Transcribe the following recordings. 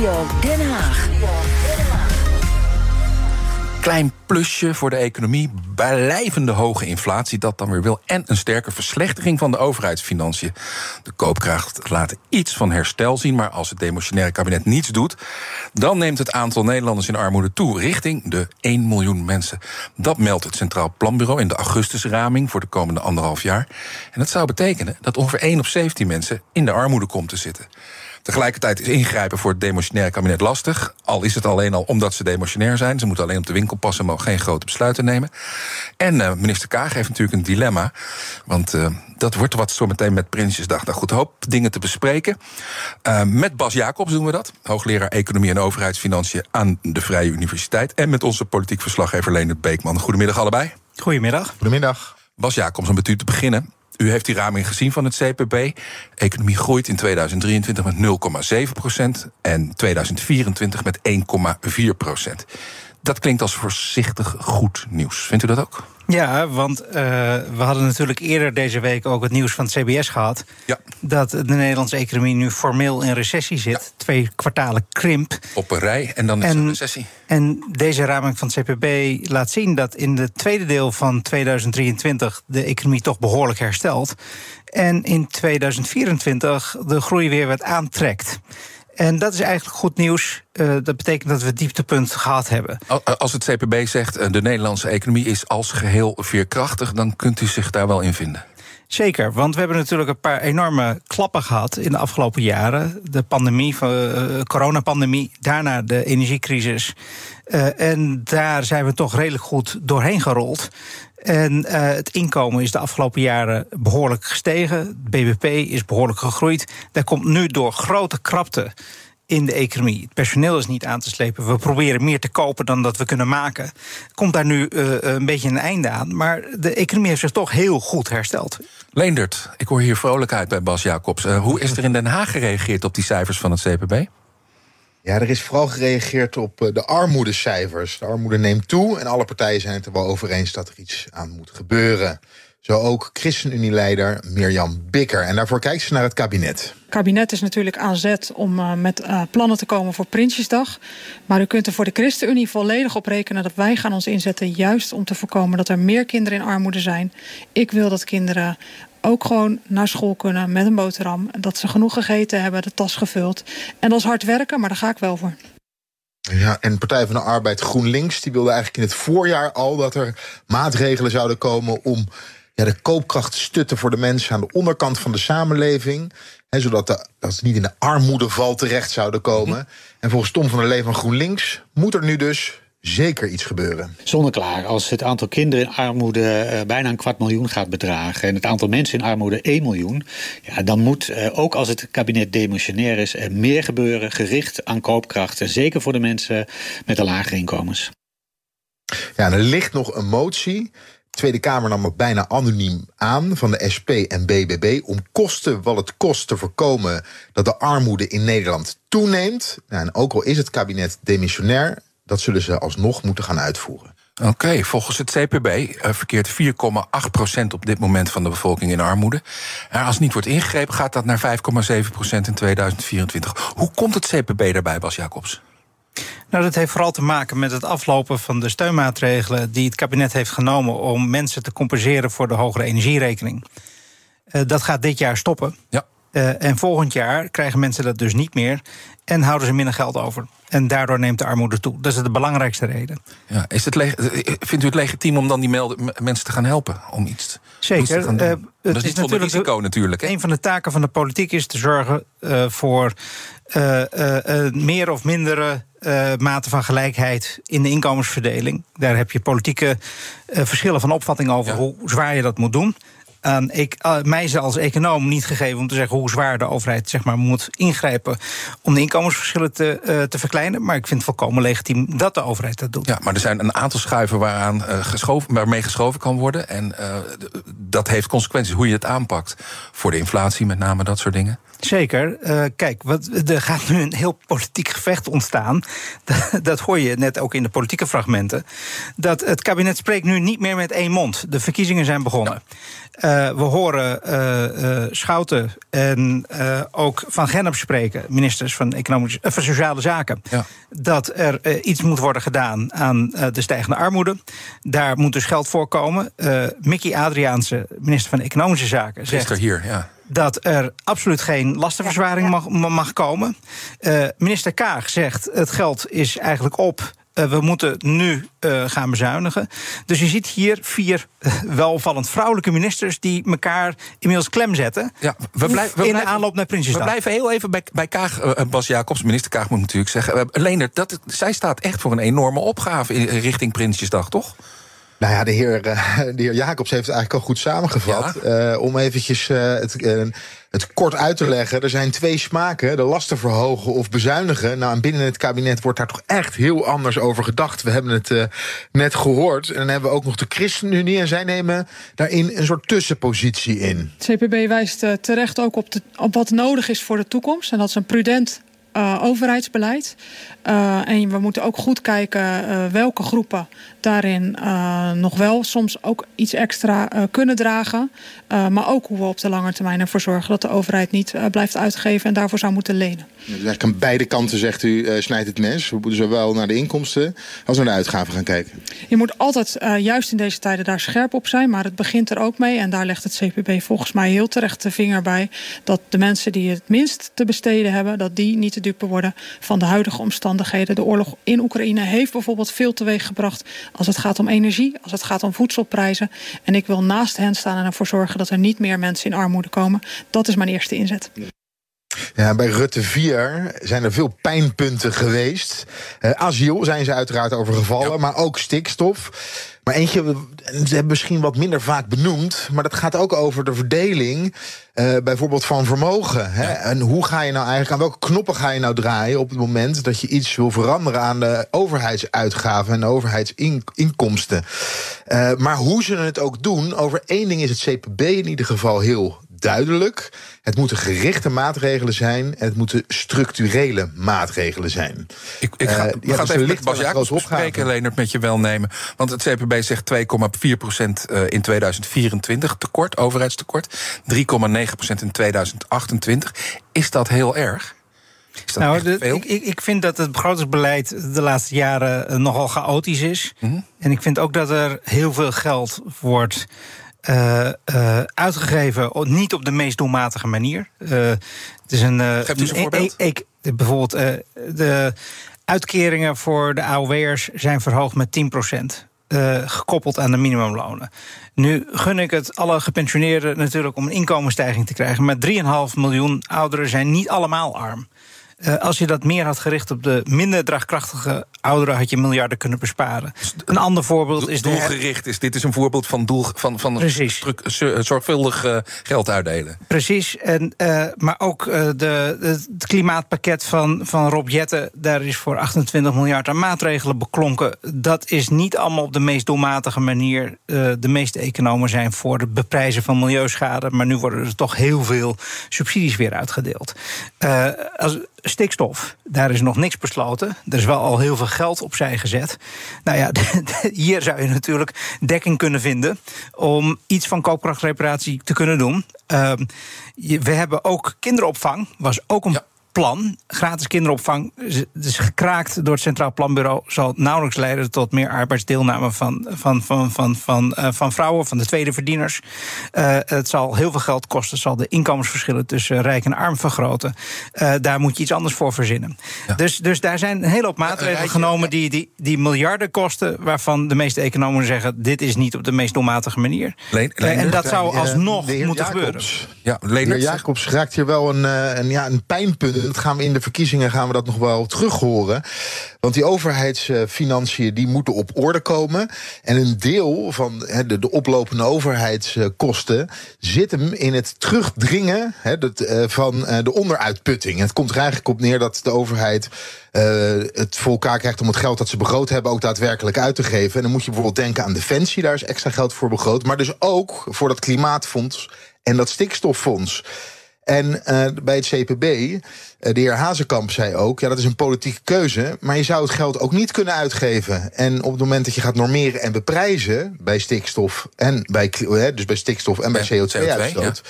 Den Haag. Klein plusje voor de economie, blijvende hoge inflatie, dat dan weer wil. En een sterke verslechtering van de overheidsfinanciën. De koopkracht laat iets van herstel zien, maar als het demotionaire kabinet niets doet, dan neemt het aantal Nederlanders in armoede toe, richting de 1 miljoen mensen. Dat meldt het Centraal Planbureau in de augustusraming voor de komende anderhalf jaar. En dat zou betekenen dat ongeveer 1 op 17 mensen in de armoede komt te zitten. Tegelijkertijd is ingrijpen voor het demotionaire kabinet lastig. Al is het alleen al omdat ze demotionair zijn. Ze moeten alleen op de winkel passen, mogen geen grote besluiten nemen. En uh, minister Kaag heeft natuurlijk een dilemma. Want uh, dat wordt wat zo meteen met Prinsjesdag. Nou goed, hoop dingen te bespreken. Uh, met Bas Jacobs doen we dat. Hoogleraar Economie en Overheidsfinanciën aan de Vrije Universiteit. En met onze politiek verslaggever Leonard Beekman. Goedemiddag allebei. Goedemiddag. Goedemiddag. Bas Jacobs, om met u te beginnen. U heeft die raming gezien van het CPB. Economie groeit in 2023 met 0,7 procent en 2024 met 1,4 procent. Dat klinkt als voorzichtig goed nieuws. Vindt u dat ook? Ja, want uh, we hadden natuurlijk eerder deze week ook het nieuws van het CBS gehad. Ja. Dat de Nederlandse economie nu formeel in recessie zit. Ja. Twee kwartalen krimp. Op een rij en dan is een recessie. En deze raming van het CPB laat zien dat in het tweede deel van 2023 de economie toch behoorlijk herstelt. En in 2024 de groei weer wat aantrekt. En dat is eigenlijk goed nieuws. Uh, dat betekent dat we het dieptepunt gehad hebben. Als het CPB zegt de Nederlandse economie is als geheel veerkrachtig, dan kunt u zich daar wel in vinden. Zeker, want we hebben natuurlijk een paar enorme klappen gehad in de afgelopen jaren. De pandemie, de uh, coronapandemie, daarna de energiecrisis. Uh, en daar zijn we toch redelijk goed doorheen gerold. En uh, het inkomen is de afgelopen jaren behoorlijk gestegen. Het BBP is behoorlijk gegroeid. Daar komt nu door grote krapte in de economie. Het personeel is niet aan te slepen. We proberen meer te kopen dan dat we kunnen maken. Komt daar nu uh, een beetje een einde aan. Maar de economie heeft zich toch heel goed hersteld. Leendert, ik hoor hier vrolijkheid bij Bas Jacobs. Uh, hoe is er in Den Haag gereageerd op die cijfers van het CPB? Ja, er is vooral gereageerd op de armoedecijfers. De armoede neemt toe en alle partijen zijn het er wel over eens dat er iets aan moet gebeuren. Zo ook ChristenUnie-leider Mirjam Bikker. En daarvoor kijkt ze naar het kabinet. Het kabinet is natuurlijk aan zet om uh, met uh, plannen te komen voor Prinsjesdag. Maar u kunt er voor de ChristenUnie volledig op rekenen dat wij gaan ons inzetten... juist om te voorkomen dat er meer kinderen in armoede zijn. Ik wil dat kinderen ook gewoon naar school kunnen met een boterham. Dat ze genoeg gegeten hebben, de tas gevuld. En dat is hard werken, maar daar ga ik wel voor. Ja, en Partij van de Arbeid GroenLinks die wilde eigenlijk in het voorjaar al dat er maatregelen zouden komen om ja, de koopkracht te stutten voor de mensen aan de onderkant van de samenleving. Hè, zodat de, dat ze niet in de armoedeval terecht zouden komen. Mm -hmm. En volgens Tom van der Lee van GroenLinks moet er nu dus zeker iets gebeuren. Zonneklaar, als het aantal kinderen in armoede uh, bijna een kwart miljoen gaat bedragen... en het aantal mensen in armoede 1 miljoen... Ja, dan moet, uh, ook als het kabinet demissionair is... er meer gebeuren gericht aan koopkracht. Zeker voor de mensen met de lagere inkomens. Ja, en er ligt nog een motie... De Tweede Kamer nam het bijna anoniem aan van de SP en BBB om kosten wat het kost te voorkomen dat de armoede in Nederland toeneemt. Nou, en ook al is het kabinet demissionair, dat zullen ze alsnog moeten gaan uitvoeren. Oké, volgens het CPB uh, verkeert 4,8% op dit moment van de bevolking in armoede. En als niet wordt ingegrepen, gaat dat naar 5,7% in 2024. Hoe komt het CPB daarbij, Bas Jacobs? Nou, dat heeft vooral te maken met het aflopen van de steunmaatregelen die het kabinet heeft genomen om mensen te compenseren voor de hogere energierekening. Uh, dat gaat dit jaar stoppen. Ja. Uh, en volgend jaar krijgen mensen dat dus niet meer en houden ze minder geld over. En daardoor neemt de armoede toe. Dat is de belangrijkste reden. Ja, is het vindt u het legitiem om dan die mensen te gaan helpen om iets Zeker. te gaan doen? Uh, dat is niet zonder risico natuurlijk. Hè? Een van de taken van de politiek is te zorgen voor meer of mindere mate van gelijkheid in de inkomensverdeling. Daar heb je politieke verschillen van opvatting over ja. hoe zwaar je dat moet doen aan ik, uh, mij is als econoom niet gegeven om te zeggen hoe zwaar de overheid zeg maar, moet ingrijpen om de inkomensverschillen te, uh, te verkleinen. Maar ik vind het volkomen legitiem dat de overheid dat doet. Ja, maar er zijn een aantal schuiven waaraan, uh, geschoven, waarmee geschoven kan worden. En dat heeft consequenties hoe je het aanpakt. Voor de inflatie met name, dat soort dingen. Zeker. Uh, kijk, wat, er gaat nu een heel politiek gevecht ontstaan. Dat, dat, hoor je net ook in de politieke fragmenten. Dat het kabinet spreekt nu niet meer met één mond. De verkiezingen zijn begonnen. Ja. We horen uh, Schouten en ook Van Gennep spreken, ministers van, economische, van Sociale Zaken, ja. dat er iets moet worden gedaan aan de stijgende armoede. Daar moet dus geld voor komen. Mickey Adriaanse, minister van Economische Zaken, zegt. hier, ja dat er absoluut geen lastenverzwaring mag, mag komen. Uh, minister Kaag zegt het geld is eigenlijk op. Uh, we moeten nu uh, gaan bezuinigen. Dus je ziet hier vier welvallend vrouwelijke ministers die elkaar inmiddels klem zetten. Ja, we blijven, we in de aanloop naar Prinsjesdag. We blijven heel even bij, bij Kaag, Bas Jacobs, minister Kaag moet natuurlijk zeggen. Leendert, dat, zij staat echt voor een enorme opgave in, richting Prinsjesdag, toch? Nou ja, de heer, eh, de heer Jacobs heeft het eigenlijk al goed samengevat. Ja. Uh, om eventjes uh, het, uh, het kort uit te leggen. Er zijn twee smaken, de lasten verhogen of bezuinigen. Nou, en binnen het kabinet wordt daar toch echt heel anders over gedacht. We hebben het net gehoord. En dan hebben we ook nog de ChristenUnie. En zij nemen daarin een soort tussenpositie in. Het CPB wijst terecht ook op, de, op wat nodig is voor de toekomst. En dat is een prudent uh, overheidsbeleid. Uh, en we moeten ook goed kijken uh, welke groepen daarin nog wel soms ook iets extra kunnen dragen. maar ook hoe we op de lange termijn ervoor zorgen dat de overheid niet blijft uitgeven en daarvoor zou moeten lenen. Dus eigenlijk aan beide kanten zegt u snijdt het mes. We moeten zowel naar de inkomsten als naar de uitgaven gaan kijken. Je moet altijd juist in deze tijden daar scherp op zijn. Maar het begint er ook mee. En daar legt het CPB volgens mij heel terecht de vinger bij. Dat de mensen die het minst te besteden hebben, dat die niet te dupe worden van de huidige omstandigheden. De oorlog in Oekraïne heeft bijvoorbeeld veel teweeg gebracht als het gaat om energie, als het gaat om voedselprijzen. En ik wil naast hen staan en ervoor zorgen dat er niet meer mensen in armoede komen. Dat is mijn eerste inzet. Ja, bij Rutte 4 zijn er veel pijnpunten geweest. Uh, asiel zijn ze uiteraard over gevallen, maar ook stikstof. Maar eentje, ze hebben misschien wat minder vaak benoemd, maar dat gaat ook over de verdeling, uh, bijvoorbeeld van vermogen. Hè? En hoe ga je nou eigenlijk, aan welke knoppen ga je nou draaien op het moment dat je iets wil veranderen aan de overheidsuitgaven en de overheidsinkomsten? Uh, maar hoe ze het ook doen, over één ding is het CPB in ieder geval heel duidelijk. Het moeten gerichte maatregelen zijn. En het moeten structurele maatregelen zijn. Ik, ik ga, uh, gaan het even met Bas Jacobs bespreken, Leonard, met je welnemen. Want het CPB zegt 2,4 procent eh, in 2024 tekort, overheidstekort. 3,9 procent in 2028. Is dat heel erg? nou, de, ik, ik, vind dat het begrotingsbeleid de laatste jaren eh, nogal chaotisch is. Mm -hmm. En ik vind ook dat er heel veel geld wordt uh, uh, uitgegeven, niet op de meest doelmatige manier. Uh, het is een. Geef dus een voorbeeld. Ik, bijvoorbeeld, de uitkeringen voor de AOW'ers zijn verhoogd met 10% gekoppeld aan de minimumlonen. Nu gun ik het alle gepensioneerden natuurlijk om een inkomensstijging te krijgen. Maar 3,5 miljoen ouderen zijn niet allemaal arm. Uh, als je dat meer had gericht op de minder draagkrachtige ouderen, had je miljarden kunnen besparen. Een ander voorbeeld is. Doelgericht is. Dit is een voorbeeld van, doel, van, van Precies. zorgvuldig uh, geld uitdelen. Precies. En, uh, maar ook de, het klimaatpakket van, van Rob Jetten. Daar is voor 28 miljard aan maatregelen beklonken. Dat is niet allemaal op de meest doelmatige manier. de meeste economen zijn voor het beprijzen van milieuschade. Maar nu worden er toch heel veel subsidies weer uitgedeeld. als, stikstof, daar is nog niks besloten. Er is wel al heel veel geld opzij gezet. Nou ja, hier zou je natuurlijk dekking kunnen vinden om iets van koopkrachtreparatie te kunnen doen. Ehm, we hebben ook kinderopvang, was ook een plan, gratis kinderopvang, dus gekraakt door het Centraal Planbureau, zal nauwelijks leiden tot meer arbeidsdeelname van, van, van, van, van, uh, van vrouwen, van de tweede verdieners. Uh, het zal heel veel geld kosten, het zal de inkomensverschillen tussen rijk en arm vergroten. Uh, daar moet je iets anders voor verzinnen. Ja. Dus, dus daar zijn een hele hoop maatregelen genomen die, die, die miljarden kosten, waarvan de meeste economen zeggen: dit is niet op de meest doelmatige manier. Leen, en dat zou alsnog moeten Jacobs, gebeuren. Ja, heer Jacobs raakt hier wel een, een, ja, een pijnpunt dat gaan we in de verkiezingen gaan we dat nog wel terug horen. Want die overheidsfinanciën die moeten op orde komen. En een deel van de, de oplopende overheidskosten zit hem in het terugdringen eh, van eh, de onderuitputting. Het komt er eigenlijk op neer dat de overheid uh, het voor elkaar krijgt om het geld dat ze begroot hebben ook daadwerkelijk uit te geven. En dan moet je bijvoorbeeld denken aan defensie, daar is extra geld voor begroot. Maar dus ook voor dat klimaatfonds en dat stikstoffonds. En uh, bij het CPB, uh, de heer Hazekamp zei ook... ja, dat is een politieke keuze, maar je zou het geld ook niet kunnen uitgeven. En op het moment dat je gaat normeren en beprijzen... bij stikstof en bij, dus bij stikstof en bij CO2-uitstoot...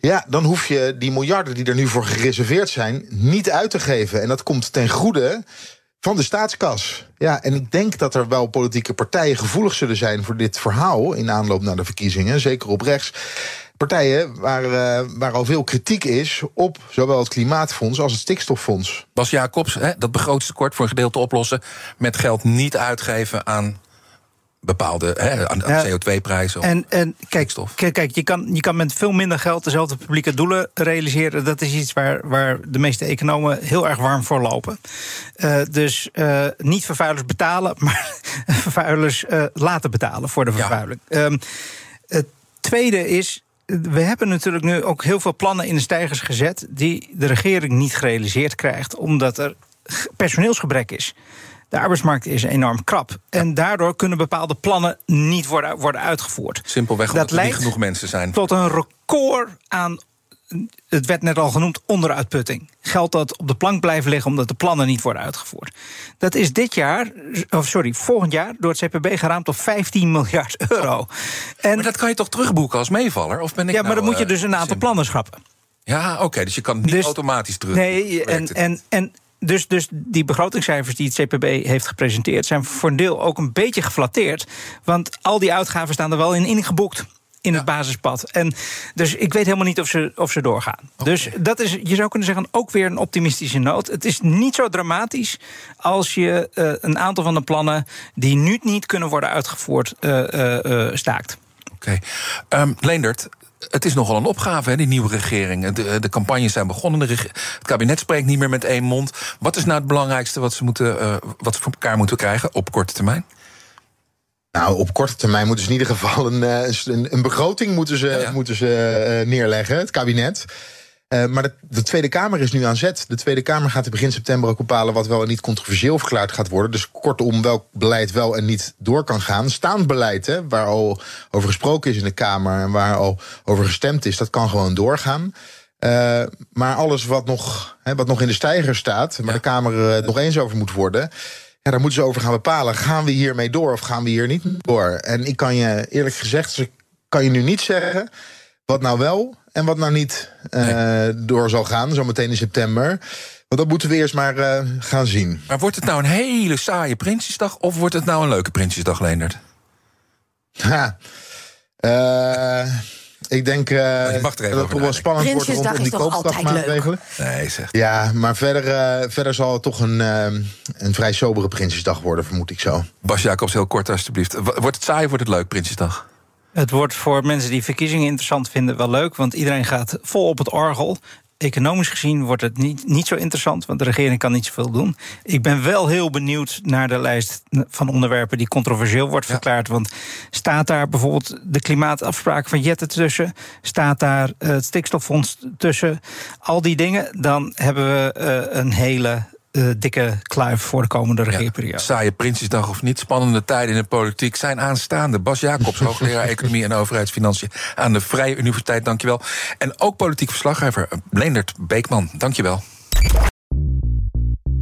Ja. ja, dan hoef je die miljarden die er nu voor gereserveerd zijn... niet uit te geven. En dat komt ten goede van de staatskas. Ja, en ik denk dat er wel politieke partijen gevoelig zullen zijn voor dit verhaal in aanloop naar de verkiezingen, zeker op rechts. Partijen waar, uh, waar al veel kritiek is op zowel het Klimaatfonds als het Stikstoffonds. Bas Jacobs, hè, dat begrotingstekort voor een gedeelte oplossen met geld niet uitgeven aan bepaalde hè, aan ja, CO2-prijzen. En, en kijk, kijk, kijk je, kan, je kan met veel minder geld dezelfde publieke doelen realiseren. Dat is iets waar, waar de meeste economen heel erg warm voor lopen. Uh, dus uh, niet vervuilers betalen, maar vervuilers uh, laten betalen voor de vervuiling. Ja. Um, het tweede is. We hebben natuurlijk nu ook heel veel plannen in de stijgers gezet. die de regering niet gerealiseerd krijgt, omdat er personeelsgebrek is. De arbeidsmarkt is enorm krap. En daardoor kunnen bepaalde plannen niet worden, worden uitgevoerd. Simpelweg omdat dat er niet genoeg mensen zijn. Tot een record aan het werd net al genoemd, onderuitputting. Geld dat op de plank blijft liggen omdat de plannen niet worden uitgevoerd. Dat is dit jaar, of sorry, volgend jaar door het CPB geraamd op 15 miljard euro. En, maar dat kan je toch terugboeken als meevaller? Of ben ik ja, maar nou, dan moet je uh, dus een aantal plannen schrappen. Ja, oké, dus je kan het niet Dus- automatisch terug. Nee, en, en, en dus, dus die begrotingscijfers die het CPB heeft gepresenteerd... zijn voor een deel ook een beetje geflatteerd. Want al die uitgaven staan er wel in ingeboekt in het basispad. En dus ik weet helemaal niet of ze, of ze doorgaan. Dus dat is, je zou kunnen zeggen, ook weer een optimistische noot. Het is niet zo dramatisch als je uh, een aantal van de plannen... die nu niet kunnen worden uitgevoerd, uh, uh, staakt. Oké. Okay. Um, Leendert, het is nogal een opgave, hè, die nieuwe regering. De, de campagnes zijn begonnen. Het kabinet spreekt niet meer met één mond. Wat is nou het belangrijkste wat ze, moeten, uh, wat ze voor elkaar moeten krijgen op korte termijn? Nou, op korte termijn moeten ze in ieder geval een, een, een begroting moeten ze, ja, ja. Moeten ze, uh, neerleggen, het kabinet. Uh, maar de, de, Tweede Kamer is nu aan zet. De Tweede Kamer gaat in begin september ook bepalen wat wel en niet controversieel verklaard gaat worden. Dus kortom, welk beleid wel en niet door kan gaan. Staand beleid, hè, waar al over gesproken is in de Kamer en waar al over gestemd is, dat kan gewoon doorgaan. Uh, maar alles wat nog, hè, wat nog in de stijger staat, waar ja. de Kamer uh, nog eens over moet worden. Ja, daar moeten ze over gaan bepalen. Gaan we hiermee door of gaan we hier niet door? En ik kan je eerlijk gezegd, kan je nu niet zeggen wat nou wel en wat nou niet uh, nee. door zal gaan, zometeen in september. Want dat moeten we eerst maar uh, gaan zien. Maar wordt het nou een hele saaie Prinsjesdag of wordt het nou een leuke Prinsjesdag, Leendert? Ha. Uh, ik denk uh, dat het wel spannend wordt rondom die koopkrachtmaatregelen. Nee, zeg. Ja, maar verder, uh, verder zal het toch een, uh, een vrij sobere Prinsjesdag worden, vermoed ik zo. Bas Jacobs, heel kort alstublieft. Wordt het saai of wordt het leuk, Prinsjesdag? Het wordt voor mensen die verkiezingen interessant vinden wel leuk, want iedereen gaat vol op het orgel. Economisch gezien wordt het niet, niet zo interessant, want de regering kan niet zoveel doen. Ik ben wel heel benieuwd naar de lijst van onderwerpen die controversieel wordt verklaard. Ja. Want staat daar bijvoorbeeld de klimaatafspraken van Jette tussen? Staat daar het stikstoffonds tussen? Al die dingen, dan hebben we uh, een hele uh, dikke kluif voor de komende regeerperiode. Ja, saaie Prinsjesdag of niet, spannende tijden in de politiek zijn aanstaande. Bas Jacobs, hoogleraar Economie en Overheidsfinanciën aan de Vrije Universiteit, dankjewel. En ook politiek verslaggever Leendert Beekman, dankjewel.